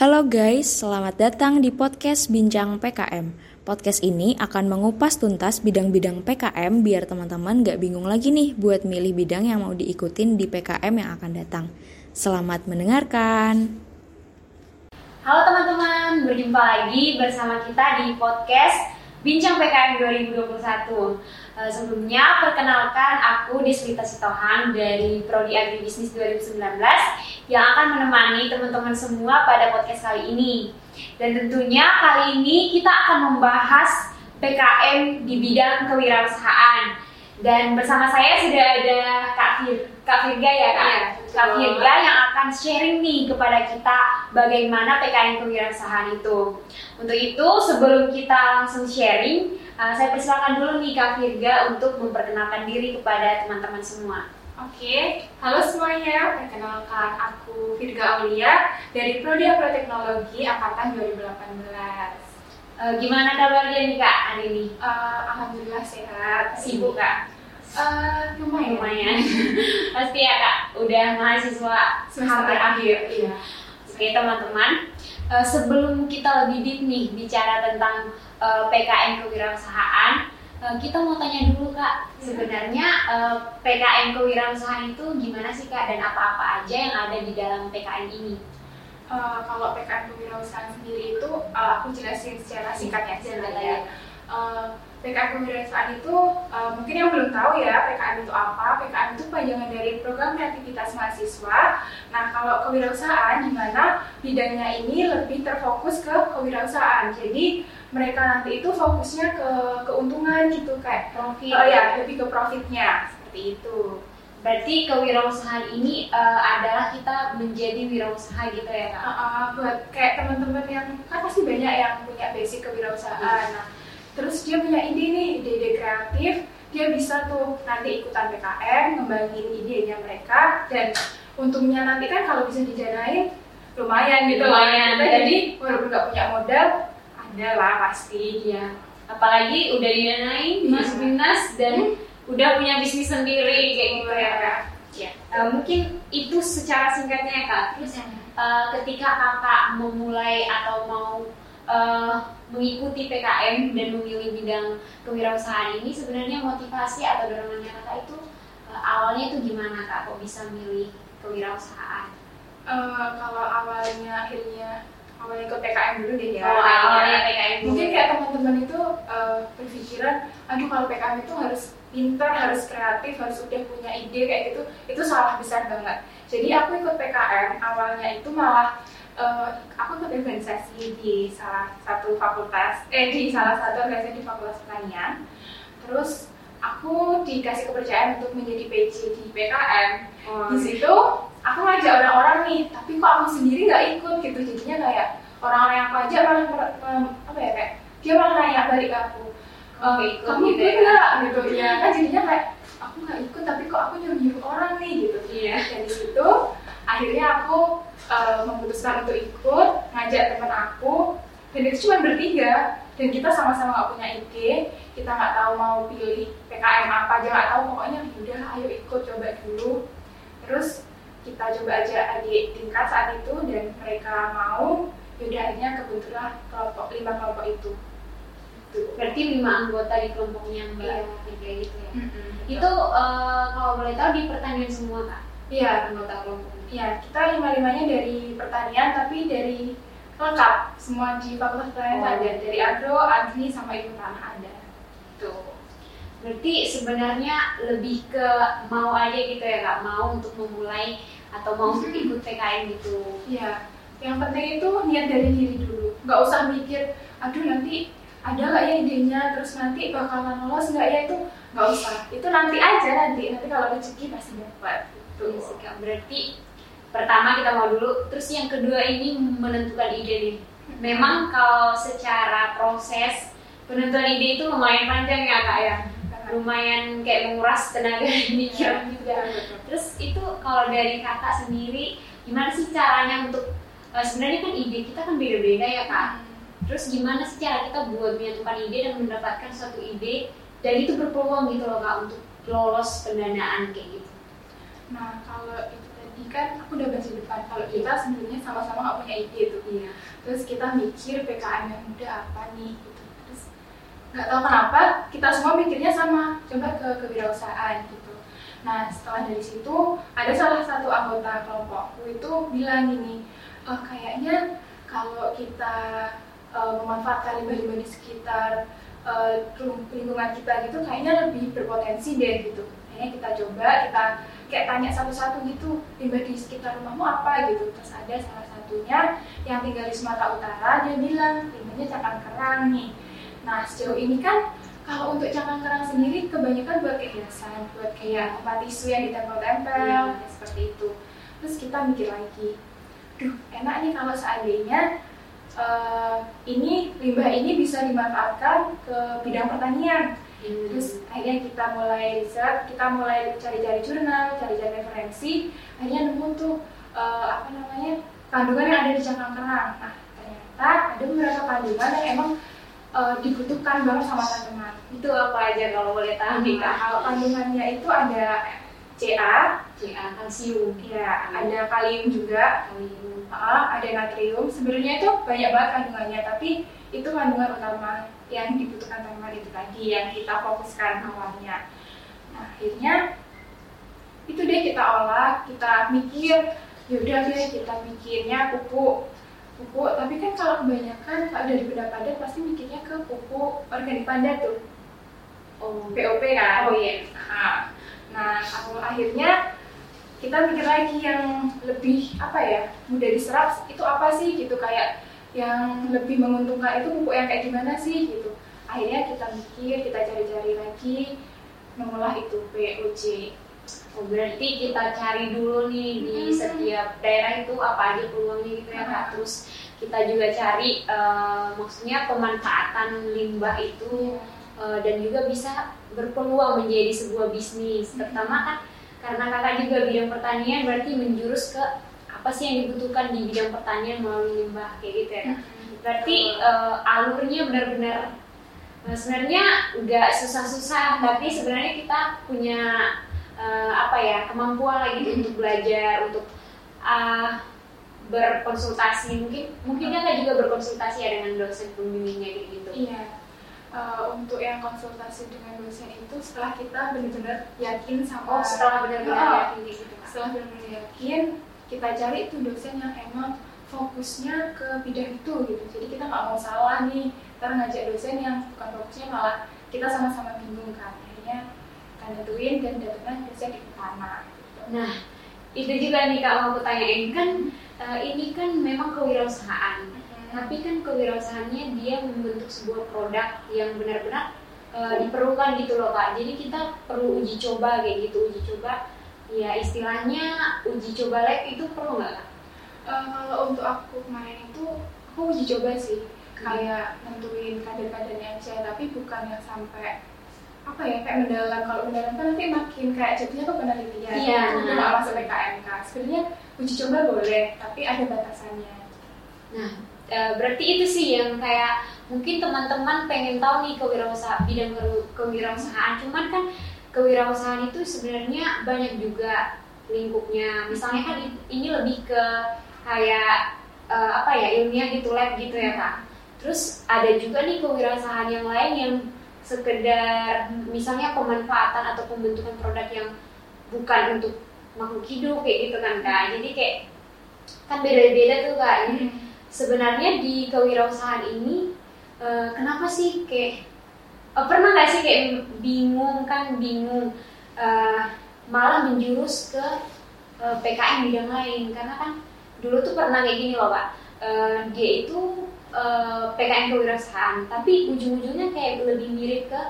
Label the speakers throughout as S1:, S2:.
S1: Halo guys, selamat datang di podcast Bincang PKM. Podcast ini akan mengupas tuntas bidang-bidang PKM biar teman-teman gak bingung lagi nih buat milih bidang yang mau diikutin di PKM yang akan datang. Selamat mendengarkan.
S2: Halo teman-teman, berjumpa lagi bersama kita di podcast Bincang PKM 2021. Uh, sebelumnya, perkenalkan aku Deswita Sitohan dari Prodi Agribisnis 2019 yang akan menemani teman-teman semua pada podcast kali ini. Dan tentunya kali ini kita akan membahas PKM di bidang kewirausahaan. Dan bersama saya sudah ada Kak, Fir Kak Firga ya Kak? Iya, Kak Firga yang akan sharing nih kepada kita bagaimana PKM kewirausahaan itu. Untuk itu sebelum kita langsung sharing, uh, saya persilakan dulu nih Kak Virga untuk memperkenalkan diri kepada teman-teman semua.
S3: Oke, halo semuanya. Perkenalkan aku Virga Aulia dari Prodi Agroteknologi angkatan 2018.
S2: Uh, gimana kabarnya nih Kak hari ini?
S3: Uh, Alhamdulillah sehat. Sibuk Kak?
S2: Uh, lumayan. Lumayan. Pasti ya Kak, udah mahasiswa
S3: semester akhir. Iya.
S2: Oke teman-teman, uh, sebelum kita lebih deep nih bicara tentang uh, PKN kewirausahaan, uh, kita mau tanya dulu kak, iya. sebenarnya uh, PKN kewirausahaan itu gimana sih kak dan apa-apa aja yang ada di dalam PKN ini?
S3: Uh, kalau PKN kewirausahaan sendiri itu uh, aku jelasin secara singkat ya, ya. Uh, PKN kewirausahaan itu uh, mungkin yang belum tahu ya PKN itu apa PKN itu panjangan dari program kreativitas mahasiswa nah kalau kewirausahaan gimana bidangnya ini lebih terfokus ke kewirausahaan jadi mereka nanti itu fokusnya ke keuntungan gitu kayak
S2: profit
S3: oh ya lebih ke profitnya seperti itu
S2: Berarti kewirausahaan ini uh, adalah kita menjadi wirausaha gitu ya kak?
S3: Uh, uh, buat kayak teman-teman yang kan pasti banyak yang punya basic kewirausahaan. Hmm. Nah, terus dia punya ide nih ide-ide kreatif. Dia bisa tuh nanti ikutan PKM ngembangin idenya mereka. Dan untungnya nanti kan kalau bisa dijanain lumayan gitu
S2: lumayan.
S3: Kita jadi walaupun nggak punya modal ada lah pasti
S2: ya apalagi udah didanain iya. masuk dinas dan hmm. udah punya bisnis sendiri kayak gitu ya. Kak ya. Uh, mungkin itu secara singkatnya ya kak. Terus uh, ketika kakak memulai atau mau uh, mengikuti PKM dan memilih bidang kewirausahaan ini sebenarnya motivasi atau dorongannya kakak itu uh, awalnya itu gimana kak kok bisa milih kewirausahaan?
S3: Uh, kalau awalnya akhirnya awalnya ikut PKM dulu deh ya.
S2: Oh, awalnya PKM
S3: dulu. Mungkin kayak teman-teman itu uh, berpikiran, aduh kalau PKM itu harus pintar, harus kreatif, harus udah punya ide kayak gitu, itu salah besar banget. Jadi aku ikut PKM awalnya itu malah uh, aku ikut organisasi di salah satu fakultas eh di salah satu organisasi di fakultas pertanian. Terus aku dikasih kepercayaan untuk menjadi PJ di PKM oh. di situ aku ngajak orang-orang nih tapi kok aku sendiri nggak ikut? Gitu. Jadinya kayak orang-orang yang aku ajak malah apa ya kayak dia malah nanya balik aku
S2: oh, ikut
S3: kamu
S2: gitu
S3: ikut nggak? Ya? gitu. Ya kan jadinya kayak aku nggak ikut tapi kok aku nyuruh nyuruh orang nih? Gitu.
S2: Iya.
S3: dan di situ akhirnya aku uh, memutuskan untuk ikut ngajak teman aku dan itu cuma bertiga dan kita sama-sama nggak punya ide kita nggak tahu mau pilih PKM apa aja nggak tahu pokoknya udah ayo ikut coba dulu. Terus kita coba aja adik tingkat saat itu dan mereka mau yaudah akhirnya kebetulan kelompok lima kelompok itu.
S2: Berarti lima anggota di kelompoknya mbak
S3: iya.
S2: gitu ya? Mm -hmm, itu uh, kalau boleh tahu di pertanian semua kak
S3: iya
S2: anggota kelompok
S3: Iya, kita lima-limanya dari pertanian tapi dari lengkap semua di fakultas pertanian oh. ada dari agro, agri sama ilmu tanah ada.
S2: Tuh. Berarti sebenarnya lebih ke mau aja gitu ya kak, mau untuk memulai atau mau untuk ikut PKN gitu.
S3: Iya, yang penting itu niat dari diri dulu. Nggak usah mikir, aduh nanti ada nggak ya idenya, terus nanti bakalan lolos nggak ya itu nggak usah. Itu nanti aja nanti, nanti kalau rezeki pasti dapat.
S2: Iya sih kak, berarti pertama kita mau dulu terus yang kedua ini menentukan ide nih. Memang kalau secara proses penentuan ide itu lumayan panjang ya kak ya. Lumayan kayak menguras tenaga pikiran juga. terus itu kalau dari kakak sendiri gimana sih caranya untuk uh, sebenarnya kan ide kita kan beda-beda ya kak. Terus gimana sih cara kita buat menyatukan ide dan mendapatkan suatu ide dan itu berpeluang gitu loh kak untuk lolos pendanaan kayak gitu
S3: nah kalau itu kan aku udah bahas di depan kalau kita sebenarnya sama-sama nggak punya ide tuh.
S2: Iya.
S3: terus kita mikir PKM yang muda apa nih gitu. Terus nggak tahu kenapa kita semua mikirnya sama coba ke kewirausahaan gitu. Nah setelah dari situ ada salah satu anggota kelompokku itu bilang gini "Eh, kayaknya kalau kita eh, memanfaatkan limbah-limbah di sekitar eh, lingkungan kita gitu kayaknya lebih berpotensi deh gitu. Kayaknya kita coba kita kayak tanya satu-satu gitu limbah di sekitar rumahmu apa? gitu. Terus ada salah satunya yang tinggal di Sumatera Utara dia bilang limbahnya cakang kerang nih. Nah sejauh ini kan kalau untuk cakang kerang sendiri kebanyakan buat kayak hiasan buat kayak tempat tisu yang ditempel-tempel
S2: Iya.
S3: seperti itu. Terus kita mikir lagi duh enak nih kalau seandainya eh, ini limbah ini bisa dimanfaatkan ke bidang pertanian
S2: Hmm.
S3: Terus akhirnya kita mulai riset, kita mulai cari-cari jurnal, cari-cari referensi, akhirnya nemu tuh eh, apa namanya kandungan yang ada di cangkang kerang. Nah ternyata ada beberapa kandungan yang emang eh, dibutuhkan banget sama teman-teman.
S2: itu apa aja kalau boleh tahu nih
S3: Nah,
S2: kak?
S3: kalau kandungannya itu ada Ca,
S2: CA kalsium,
S3: ya ada kalium juga,
S2: kalium.
S3: Ah, ada natrium. Sebenarnya itu banyak banget kandungannya, tapi itu kandungan utama yang dibutuhkan tanaman itu tadi yang kita fokuskan awalnya. Nah, akhirnya itu deh kita olah, kita mikir, yaudah deh kita mikirnya pupuk pupuk tapi kan kalau kebanyakan kalau dari benda padat pasti mikirnya ke pupuk organik padat tuh
S2: Oh,
S3: POP kan
S2: oh iya.
S3: Nah, nah aku akhirnya kita mikir lagi yang lebih apa ya mudah diserap itu apa sih gitu kayak yang lebih menguntungkan itu pupuk yang kayak gimana sih gitu akhirnya kita mikir kita cari-cari lagi mengolah itu POC
S2: Oh, berarti kita cari dulu nih di
S3: Hmm.
S2: setiap daerah itu apa aja peluangnya gitu ya kak.
S3: Hmm.
S2: Terus kita juga cari eh, maksudnya pemanfaatan limbah itu eh, dan juga bisa berpeluang menjadi sebuah bisnis.
S3: Hmm.
S2: Pertama kan karena kakak juga bidang pertanian berarti menjurus ke apa sih yang dibutuhkan di bidang pertanian melalui limbah kayak gitu ya kak. Berarti eh, alurnya benar-benar eh, sebenarnya nggak susah-susah, tapi sebenarnya kita punya eh, apa ya kemampuan lagi gitu untuk belajar, untuk ah, berkonsultasi mungkin mungkin kakak juga berkonsultasi ya dengan dosen pembimbingnya gitu.
S3: Iya. Eh, untuk yang konsultasi dengan dosen itu setelah kita benar-benar yakin sama
S2: Oh setelah benar-benar
S3: Oh,
S2: yakin gitu
S3: setelah benar-benar yakin kita cari itu dosen yang emang fokusnya ke bidang itu gitu. Jadi kita nggak mau salah nih ntar ngajak dosen yang bukan fokusnya malah kita sama-sama bingung kan. Akhirnya kita nentuin dan dapetnya dosen yang utama gitu.
S2: Nah itu juga nih kak mau aku tanyain. Kan eh, ini kan memang kewirausahaan. Tapi kan kewirausahaannya dia membentuk sebuah produk yang benar-benar uh, diperlukan gitu loh kak. Jadi kita perlu uji coba kayak gitu uji coba. Ya istilahnya uji coba lab itu perlu nggak kak?
S3: Kalau untuk aku kemarin itu aku uji coba sih. Kayak nentuin kadar-kadarnya aja tapi bukan yang sampai apa ya kayak mendalam. Kalau mendalam kan nanti makin kayak jadinya tuh penelitian
S2: Iya.
S3: udah nggak masuk PKMK sebenarnya uji coba boleh tapi ada batasannya.
S2: Nah uh, berarti itu sih yang kayak mungkin teman-teman pengen tahu nih kewirausahaan bidang kewirausahaan. Cuman kan kewirausahaan itu sebenarnya banyak juga lingkupnya. Misalnya kan ini lebih ke kayak uh, apa ya ilmiah gitu lab gitu ya kak. Terus ada juga nih kewirausahaan yang lain yang sekedar misalnya pemanfaatan atau pembentukan produk yang bukan untuk makhluk hidup kayak gitu kan kak. Jadi kayak kan beda-beda tuh kak. Jadi sebenarnya di kewirausahaan ini eh, kenapa sih kayak eh, pernah nggak sih kayak bingung kan bingung eh, malah menjurus ke eh, PKM bidang lain? Karena kan dulu tuh pernah kayak gini loh pak Eh, dia itu eh, PKM kewirausahaan tapi ujung-ujungnya kayak lebih mirip ke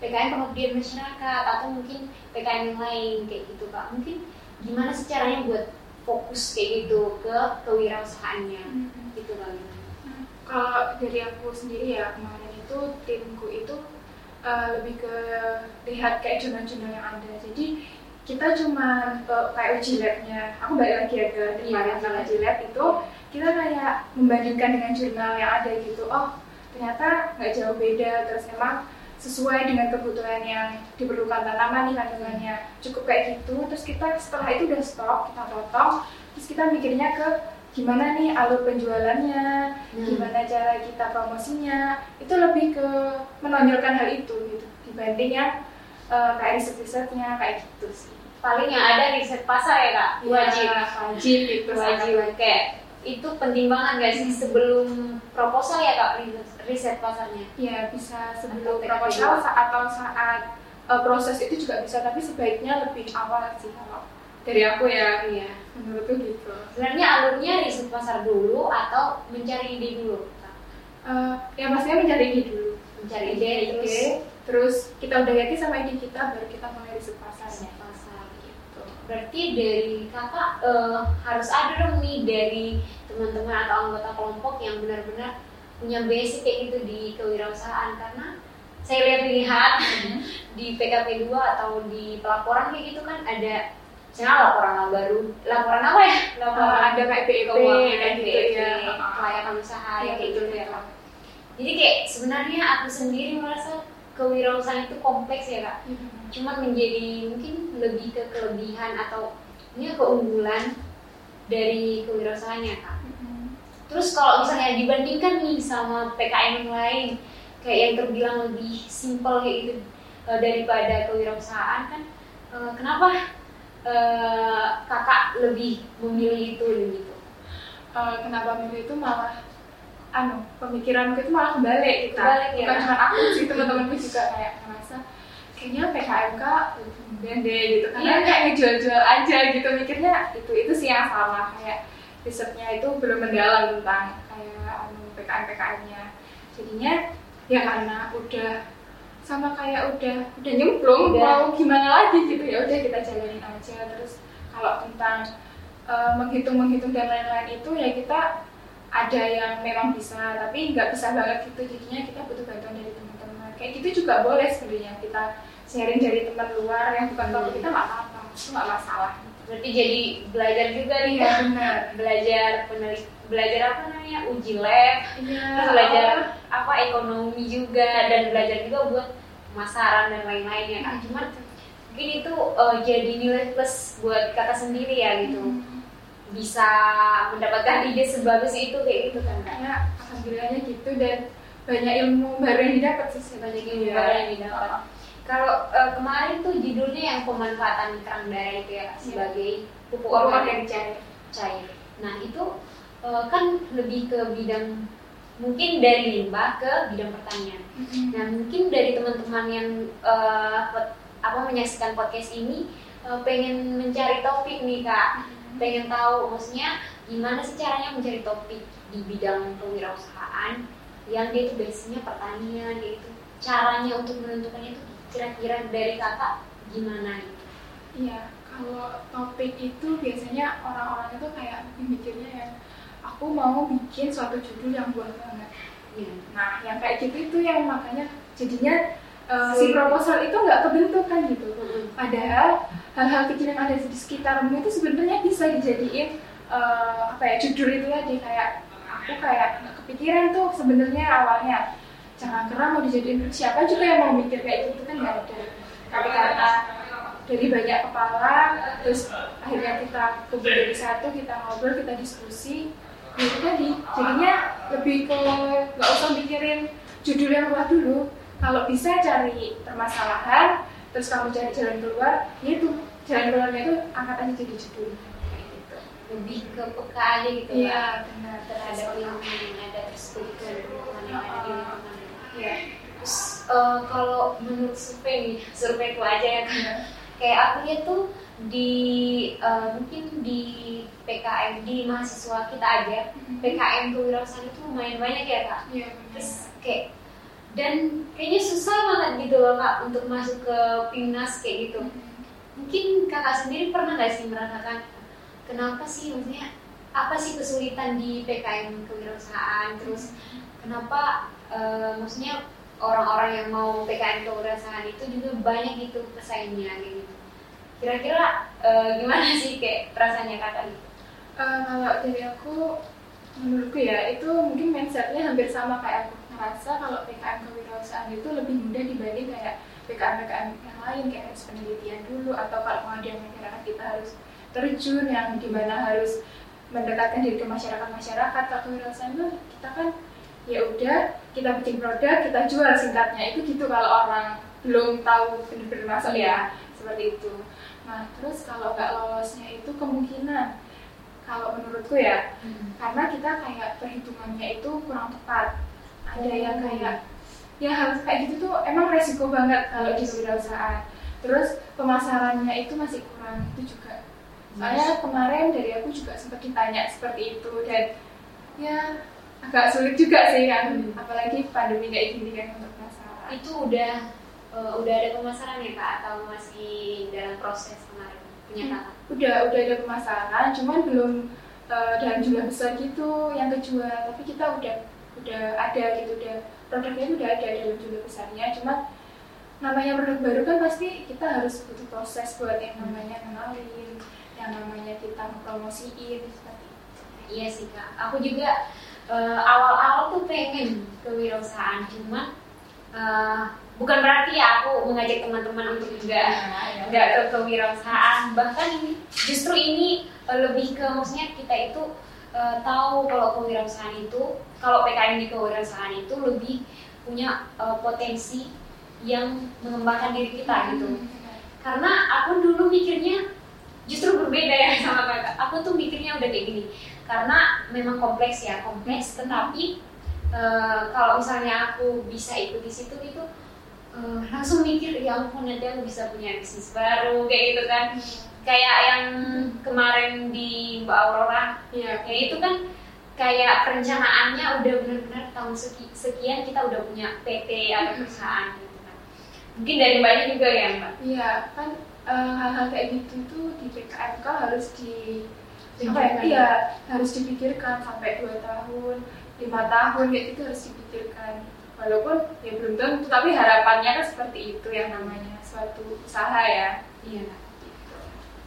S2: PKM pengabdian masyarakat atau mungkin PKM yang lain kayak gitu pak mungkin gimana sih caranya buat fokus kayak gitu ke kewirausahaannya. Gitu kali.
S3: Kalau dari aku sendiri ya kemarin itu timku itu eh, lebih ke lihat kayak jurnal-jurnal yang ada. Jadi kita cuma eh, kayak uji labnya. Aku balik lagi ya ke
S2: Iya,
S3: kemarin sama uji lab itu kita kayak membandingkan dengan jurnal yang ada gitu. Oh ternyata nggak jauh beda. Terus emang sesuai dengan kebutuhan yang diperlukan tanaman nih kandungannya cukup kayak gitu. Terus kita setelah itu udah stop kita potong. Terus kita mikirnya ke gimana nih alur penjualannya
S2: Hmm.
S3: gimana cara kita promosinya. Itu lebih ke menonjolkan hal itu gitu dibanding yang eh, kayak riset-risetnya kayak gitu sih.
S2: Paling yang ada riset pasar ya kak? Wajib.
S3: Ya, wajib gitu
S2: wajib. Kayak itu penting banget gak sih sebelum proposal ya kak riset- pasarnya
S3: Ya bisa sebelum
S2: Atau
S3: proposal
S2: PKP.
S3: sa- atau saat uh, proses itu juga bisa, tapi sebaiknya lebih awal sih kalau dari aku ya.
S2: iya
S3: Menurutku gitu.
S2: sebenarnya alurnya riset pasar dulu atau mencari ide dulu?
S3: Uh, ya pastinya mencari ide dulu.
S2: mencari ide terus
S3: Ide, terus kita udah yakin sama ide kita, baru kita mulai riset
S2: pasar berarti dari kakak eh, harus ada dong nih dari teman-teman atau anggota kelompok yang benar-benar punya basic kayak gitu di kewirausahaan. Karena saya lihat-lihat di PKP 2 atau di pelaporan kayak gitu kan ada misalnya laporan baru. Laporan apa ya? Laporan
S3: Uh, ada kayak
S2: keuangan
S3: kayak gitu
S2: BEP,
S3: ya.
S2: kelayakan usaha ya kayak gitu ya. jadi kayak sebenarnya aku sendiri merasa kewirausahaan itu kompleks ya kak. Cuman menjadi mungkin lebih ke kelebihan atau ini keunggulan dari kewirausahaannya kak. Terus kalau misalnya dibandingkan nih sama PKM yang lain, kayak yang terbilang lebih simpel kayak gitu eh, daripada kewirausahaan kan, eh, kenapa eh, kakak lebih memilih itu gitu?
S3: Kenapa milih itu malah anu pemikiranku itu malah kebalik gitu.
S2: Kebalik, ya.
S3: Bukan cuma aku sih teman-temanku juga kayak ngerasa kayaknya PKMK lebih kemudian deh gitu karena
S2: Iya.
S3: kayak ngejual-jual aja gitu mikirnya itu itu sih yang salah kayak risetnya itu belum mendalam tentang kayak anu PKM PKM-nya jadinya ya karena udah sama kayak udah udah nyemplung
S2: Udah.
S3: mau gimana lagi gitu ya udah kita jalanin aja terus kalau tentang eh, menghitung-menghitung dan lain-lain itu ya kita ada yang memang bisa tapi nggak bisa banget gitu. Jadinya kita butuh bantuan dari teman-teman. Kayak gitu juga boleh sebenarnya kita sharing dari teman luar yang bukan tahu kita nggak apa-apa. Itu nggak masalah.
S2: Berarti jadi belajar juga nih
S3: benar.
S2: Belajar penelit, belajar apa namanya? Uji lab, terus belajar apa? Ekonomi juga. Dan belajar juga buat pemasaran dan lain-lainnya kak. Cuman mungkin itu eh, jadi nilai plus buat kakak sendiri ya gitu.
S3: Hmm.
S2: Bisa mendapatkan ide sebagus itu kayak gitu kan kak?
S3: Ya alhamdulillahnya gitu dan banyak ilmu baru yang didapat sih
S2: banyak ilmu baru yang didapat. Kalau eh, kemarin tuh judulnya yang pemanfaatan kerang darah itu ya Kak, sebagai pupuk
S3: Pupuk.
S2: organik
S3: cair.
S2: cair. Nah itu eh, kan lebih ke bidang mungkin dari limbah ke bidang pertanian. Nah mungkin dari teman-teman yang pot- apa menyaksikan podcast ini pengen mencari topik nih kak, pengen tahu maksudnya gimana sih caranya mencari topik di bidang kewirausahaan yang dia itu basicnya pertanian, yaitu caranya untuk menentukannya itu kira-kira dari kakak gimana gitu?
S3: Iya, kalau topik itu biasanya orang-orang itu kayak mikirnya ya, aku mau bikin suatu judul yang buat banget.
S2: Iya.
S3: Nah, yang kayak gitu itu yang makanya jadinya uh, si proposal itu nggak kebentuk kan gitu. Padahal hal-hal kecil yang ada di sekitarmu itu sebenarnya bisa dijadiin uh, apa ya judul itu tadi kayak aku kayak kepikiran tuh sebenarnya awalnya jangan kerang mau dijadiin siapa juga yang mau mikir kayak gitu kan nggak ada. Tapi karena dari banyak kepala terus akhirnya kita kumpul dari satu kita ngobrol kita diskusi ya itu tadi jadinya lebih ke nggak usah mikirin judul yang luar dulu kalau bisa cari permasalahan terus kamu cari jalan keluar ya itu jalan keluarnya itu angkat aja jadi judul. Kayak gitu.
S2: Lebih ke peka aja gitu Kak,
S3: benar
S2: terhadap yang ada yang ada di lingkungan.
S3: iya.
S2: Terus eh, kalau menurut survei nih, survei itu aja ya. Kan. Kayak aku lihat tuh di eh, mungkin di PKM di mahasiswa kita aja PKM kewirausahaan itu lumayan banyak ya kak.
S3: iya benar.
S2: Terus kayak dan kayaknya susah banget gitu loh kak untuk masuk ke Pimnas kayak gitu. Mungkin kakak sendiri pernah nggak sih merasakan kenapa sih maksudnya apa sih kesulitan di PKM kewirausahaan terus kenapa eh, maksudnya orang-orang yang mau PKM kewirausahaan itu juga banyak gitu pesaingnya gitu. Kira-kira eh, gimana sih kayak perasaannya kakak gitu?
S3: Eh, kalau dari aku menurutku ya itu mungkin mindsetnya hampir sama kayak aku merasa kalau PKM kewirausahaan itu lebih mudah dibanding kayak PKM-PKM yang lain kayak harus penelitian dulu atau kalau pengaduan masyarakat kita harus terjun yang di mana harus mendekatkan diri ke masyarakat masyarakat kalau kewirausahaan itu kita kan ya udah kita bikin produk kita jual singkatnya. Itu gitu kalau orang belum tahu benar-benar masuk ya seperti itu. Nah terus kalau nggak lolosnya itu kemungkinan kalau menurutku ya
S2: Hmm.
S3: karena kita kayak perhitungannya itu kurang tepat ada yang kayak ya harus kayak gitu tuh emang resiko banget kalau di kewirausahaan terus pemasarannya itu masih kurang itu juga. Soalnya kemarin dari aku juga sempat ditanya seperti itu dan ya agak sulit juga sih kan
S2: Hmm.
S3: apalagi pandemi kayak gini kan untuk pemasaran
S2: itu udah eh, udah ada pemasaran ya kak? Atau masih dalam proses kemarin penyataan
S3: udah udah ada pemasaran cuman belum eh, dalam jumlah besar gitu yang kejual. Tapi kita udah udah ada gitu udah produknya itu udah ada dalam jumlah besarnya. Cuman namanya produk baru kan pasti kita harus butuh proses buat yang namanya kenalin yang namanya kita mempromosiin seperti itu.
S2: Iya sih kak, aku juga eh, awal-awal tuh pengen kewirausahaan, cuman eh, bukan berarti ya aku mengajak teman-teman untuk juga nggak ke kewirausahaan. Bahkan ini justru ini eh, lebih ke maksudnya kita itu eh, tahu kalau kewirausahaan itu, kalau PKM di kewirausahaan itu lebih punya eh, potensi yang mengembangkan diri kita gitu. karena aku dulu mikirnya justru berbeda ya sama kakak. Aku tuh mikirnya udah kayak gini karena memang kompleks ya kompleks. Tetapi eh, kalau misalnya aku bisa ikut di situ itu eh, langsung mikir ya ampun nanti aku bisa punya bisnis baru kayak gitu kan kayak yang kemarin di Mbak Aurora
S3: Iya.
S2: ya itu kan kayak perencanaannya udah benar-benar tahun seki- sekian kita udah punya PT atau perusahaan gitu kan mungkin dari mbaknya juga ya mbak
S3: Iya, kan eh, hal-hal kayak gitu tuh di PKMK harus di apa ya, iya, harus dipikirkan sampai 2 tahun, lima tahun kayak itu harus dipikirkan. Walaupun ya belum tentu, tapi harapannya kan seperti itu yang namanya suatu usaha ya.
S2: Iya.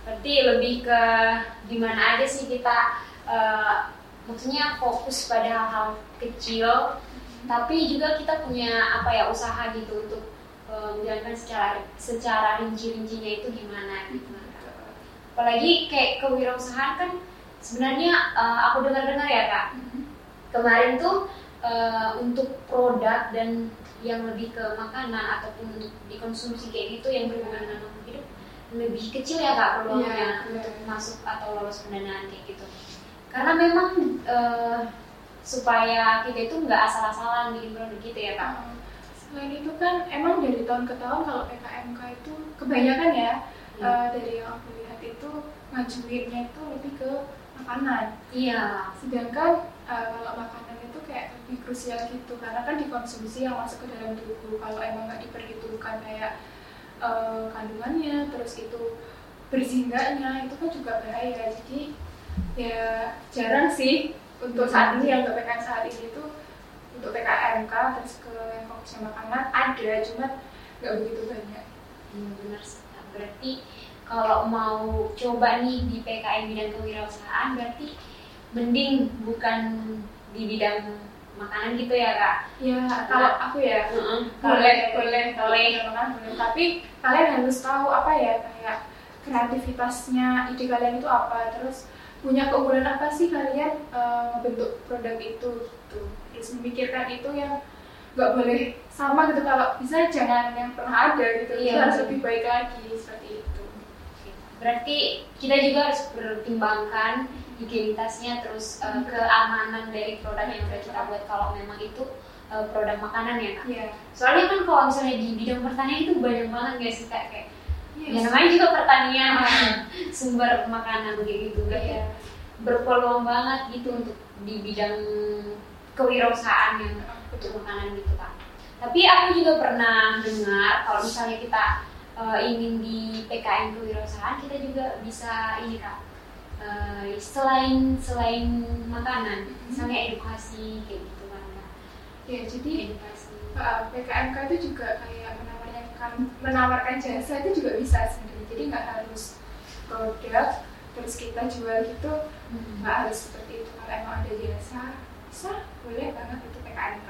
S2: Berarti lebih ke gimana aja sih kita eh, maksudnya fokus pada hal-hal kecil, tapi juga kita punya apa ya usaha gitu untuk eh, menjalankan secara secara rinci-rincinya itu gimana gitu. Apalagi kayak kewirausahaan kan sebenarnya eh, aku dengar-dengar ya kak kemarin tuh eh, untuk produk dan yang lebih ke makanan ataupun dikonsumsi kayak gitu yang berhubungan dengan hidup lebih kecil ya kak peluangnya
S3: Iya,
S2: untuk
S3: iya.
S2: masuk atau lolos pendanaan kayak gitu karena memang eh, supaya kita itu nggak asal-asalan bikin produk gitu ya kak
S3: Nah, Selain itu kan emang dari tahun ke tahun kalau PKMK itu kebanyakan ya
S2: Hmm.
S3: eh, dari yang aku lihat itu ngajuinnya itu lebih ke makanan.
S2: iya
S3: Sedangkan eh, kalau makanan itu kayak lebih krusial gitu karena kan dikonsumsi yang masuk ke dalam tubuh. Kalau emang nggak diperhitungkan kayak eh, kandungannya, terus itu bersih enggaknya, itu kan juga bahaya. Jadi ya jarang sih untuk saat ini yang untuk PKM saat ini itu untuk PKMK terus ke yang fokusnya makanan ada, cuma nggak begitu banyak.
S2: Hmm, benar Kak. berarti kalau mau coba nih di PKM bidang kewirausahaan berarti mending bukan di bidang makanan gitu ya kak?
S3: Ya kalau aku ya
S2: boleh boleh. boleh.
S3: Tapi kalian harus tahu apa ya kayak kreativitasnya ide kalian itu apa terus punya keunggulan apa sih kalian eh, membentuk produk itu gitu. Terus memikirkan itu yang nggak boleh sama gitu. Kalau bisa jangan yang pernah ada gitu
S2: Iya,
S3: harus lebih baik lagi seperti itu.
S2: Berarti kita juga harus pertimbangkan higienitasnya terus eh, keamanan dari produk yang udah kita buat kalau memang itu eh, produk makanan ya kak?
S3: Iya.
S2: Soalnya kan kalau misalnya di bidang pertanian itu banyak banget guys sih kak? Kayak
S3: Iya,
S2: ya namanya juga pertanian sumber makanan kayak gitu.
S3: Iya.
S2: berpeluang banget gitu untuk di bidang kewirausahaan yang untuk makanan gitu kan. Tapi aku juga pernah dengar kalau misalnya kita eh, ingin di PKM kewirausahaan kita juga bisa ini kak eh, selain selain makanan misalnya edukasi kayak gitu kan
S3: ya jadi
S2: edukasi.
S3: uh, PKMK itu juga kayak menawarkan menawarkan jasa itu juga bisa sebenarnya jadi nggak harus produk terus kita jual gitu. Nggak harus seperti itu. Kalau emang ada jasa bisa boleh banget itu PKMK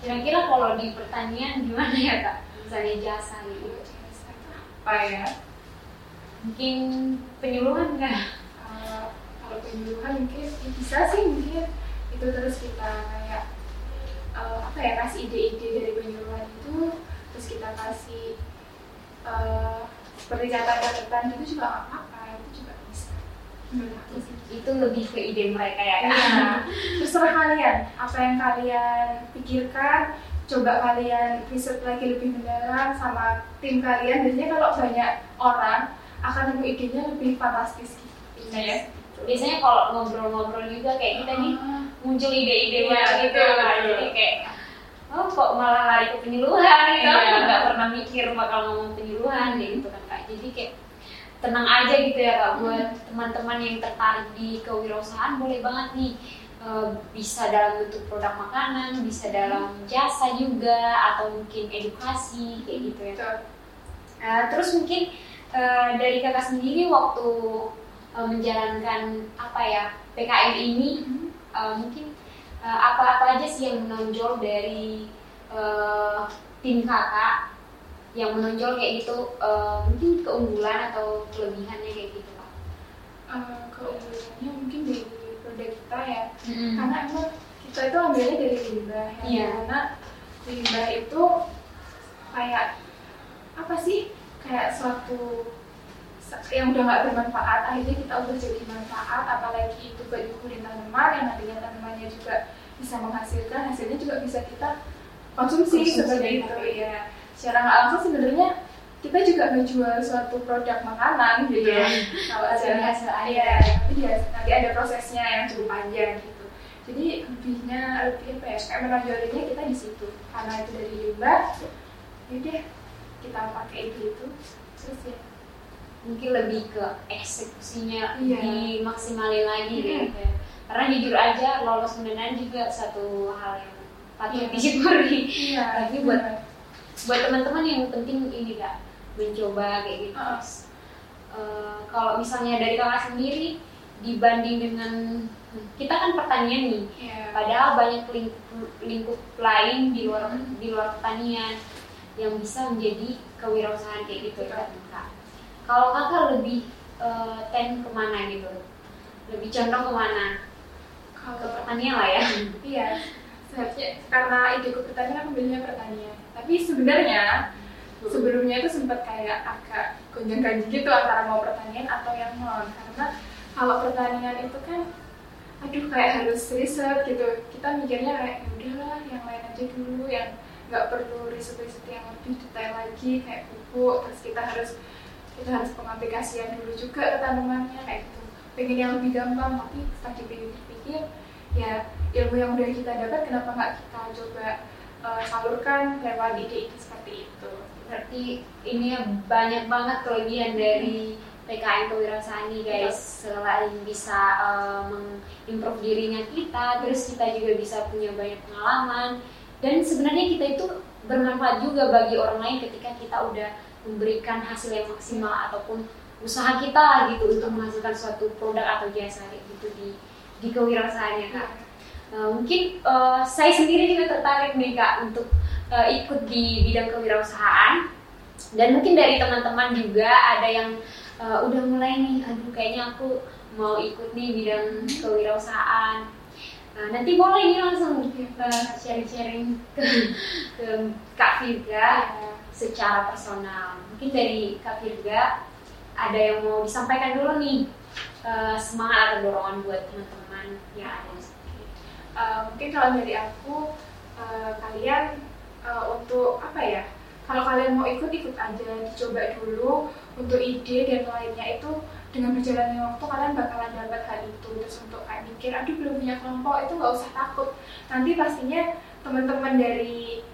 S2: kira-kira kalau di pertanian gimana ya kak? Misalnya jasa gitu.
S3: Apa ya?
S2: Mungkin penyuluhan nggak
S3: Uh, penyuluhan mungkin ya bisa sih mungkin itu terus kita kayak uh, apa ya kasih ide-ide dari penyuluhan itu terus kita kasih uh, seperti catatan-catatan itu juga nggak apa-apa itu juga bisa. Menurut sih
S2: itu lebih ke ide mereka ya.
S3: Iya. terserah kalian apa yang kalian pikirkan coba kalian riset lagi lebih mendalam sama tim kalian. Biasanya kalau banyak orang akan nemu idenya lebih fantastis gitu. Ya
S2: biasanya kalau ngobrol-ngobrol juga kayak kita nih
S3: Ah.
S2: muncul ide-ide
S3: Iya,
S2: baru gitu.
S3: betul,
S2: kan jadi kayak oh kok malah lari ke penyuluhan gitu. Aku nggak pernah mikir bakal ngomong penyuluhan kayak gitu kan kak. Jadi kayak tenang aja gitu ya kak. Buat teman-teman yang tertarik di kewirausahaan boleh banget nih eh, bisa dalam bentuk produk makanan bisa dalam jasa juga atau mungkin edukasi kayak gitu ya
S3: Betul.
S2: Uh, terus mungkin uh, dari kakak sendiri waktu uh, menjalankan apa ya PKM ini uh, mungkin uh, apa-apa aja sih yang menonjol dari uh, tim kakak yang menonjol kayak gitu uh, mungkin keunggulan atau kelebihannya kayak gitu pak?
S3: Eh, keunggulannya mungkin dari produk kita ya
S2: Hmm.
S3: karena emang kita itu ambilnya dari limbah ya
S2: Iya.
S3: karena limbah itu kayak apa sih kayak suatu yang udah nggak bermanfaat akhirnya kita ubah jadi manfaat apalagi itu buat nyukurin tanaman yang nantinya tanamannya juga bisa menghasilkan hasilnya juga bisa kita konsumsi,
S2: Konsumsi,
S3: seperti itu ya secara nggak langsung sebenarnya kita juga menjual suatu produk makanan gitu
S2: Iya.
S3: kalau
S2: Hasil-
S3: ada
S2: hasil akhir.
S3: Iya, tapi dia nanti ada prosesnya yang cukup panjang gitu. Jadi lebihnya lebih apa ya kayak menonjolinnya kita di situ. Karena itu dari limbah yaudah kita pakai itu. Terus ya
S2: mungkin lebih ke eksekusinya
S3: Iya.
S2: dimaksimalin lagi
S3: Hmm.
S2: gitu ya. Karena jujur aja lolos pendanaan juga satu hal yang patut
S3: Iya.
S2: disyukuri.
S3: iya
S2: Tapi buat- Buat teman-teman yang penting ini kak mencoba kayak gitu. Terus, eh, kalau misalnya dari kakak sendiri dibanding dengan kita kan pertanian nih,
S3: Iya.
S2: padahal banyak lingkup, lingkup lain di luar
S3: Hmm.
S2: di luar pertanian yang bisa menjadi kewirausahaan kayak gitu ya kak. Kalau kakak lebih eh, ten ke mana gitu? Lebih condong ke mana? Ke
S3: kalau
S2: pertanian lah ya.
S3: iya seharusnya karena ideku pertanian aku pilihnya pertanian tapi sebenarnya sebelumnya itu sempat kayak agak gonjang ganjing gitu antara mau pertanian atau yang non karena kalau pertanian itu kan aduh kayak harus riset gitu kita mikirnya kayak ya udahlah yang lain aja dulu yang nggak perlu riset-riset yang lebih detail lagi kayak pupuk terus kita harus kita harus pengaplikasian dulu juga ke tanamannya kayak gitu pengen yang lebih gampang tapi setelah dipikir-pikir ya ilmu yang udah kita dapat kenapa nggak kita coba uh, salurkan lewat ide-ide seperti itu
S2: Berarti ini banyak banget kelebihan dari PKN kewirausahaan nih guys. Selain bisa eh, mengimprove dirinya kita, terus kita juga bisa punya banyak pengalaman. Dan sebenarnya kita itu bermanfaat juga bagi orang lain ketika kita udah memberikan hasil yang maksimal ataupun usaha kita gitu untuk menghasilkan suatu produk atau jasa gitu di di kewirausahaannya kak. Nah, mungkin eh, saya sendiri juga tertarik nih kak untuk eh, ikut di bidang kewirausahaan. Dan mungkin dari teman-teman juga ada yang eh, udah mulai nih, aduh kayaknya aku mau ikut nih bidang kewirausahaan. Nah, nanti boleh nih langsung eh, sharing-sharing ke, ke Kak Virga secara personal. Mungkin dari Kak Virga ada yang mau disampaikan dulu nih eh, semangat atau dorongan buat teman-teman yang ada di.
S3: Uh, mungkin kalau dari aku uh, kalian uh, untuk apa ya kalau kalian mau ikut ikut aja dicoba dulu untuk ide dan lainnya itu dengan berjalannya waktu kalian bakalan dapat hal itu terus untuk kayak mikir aduh belum punya kelompok itu nggak usah takut nanti pastinya teman-teman dari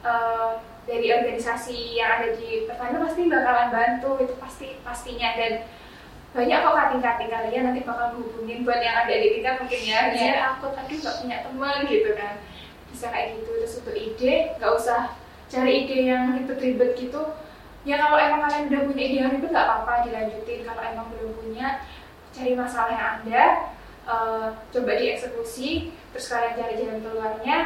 S3: uh, dari organisasi yang ada di pertanian pasti bakalan bantu itu pasti pastinya. Dan banyak kok kating-kating kalian nanti bakal hubungin buat yang ada di tingkat mungkin ya. Biasanya
S2: Iya.
S3: takut aduh nggak punya teman gitu kan. Bisa kayak gitu terus untuk ide nggak usah cari ide yang ribet-ribet gitu. Ya kalau emang kalian udah punya ide yang ribet nggak apa-apa dilanjutin. Kalau emang belum punya cari masalah yang ada eh, coba dieksekusi terus kalian cari jalan keluarnya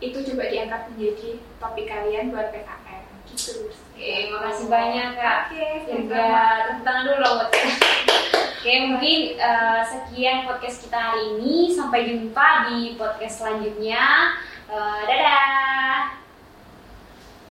S3: itu coba diangkat menjadi topik kalian buat PKM gitu
S2: Oke, makasih banyak kak.
S3: Oke,
S2: Juga tepuk tangan dulu loh buat. Oke, mungkin eh, sekian podcast kita hari ini. Sampai jumpa di podcast selanjutnya.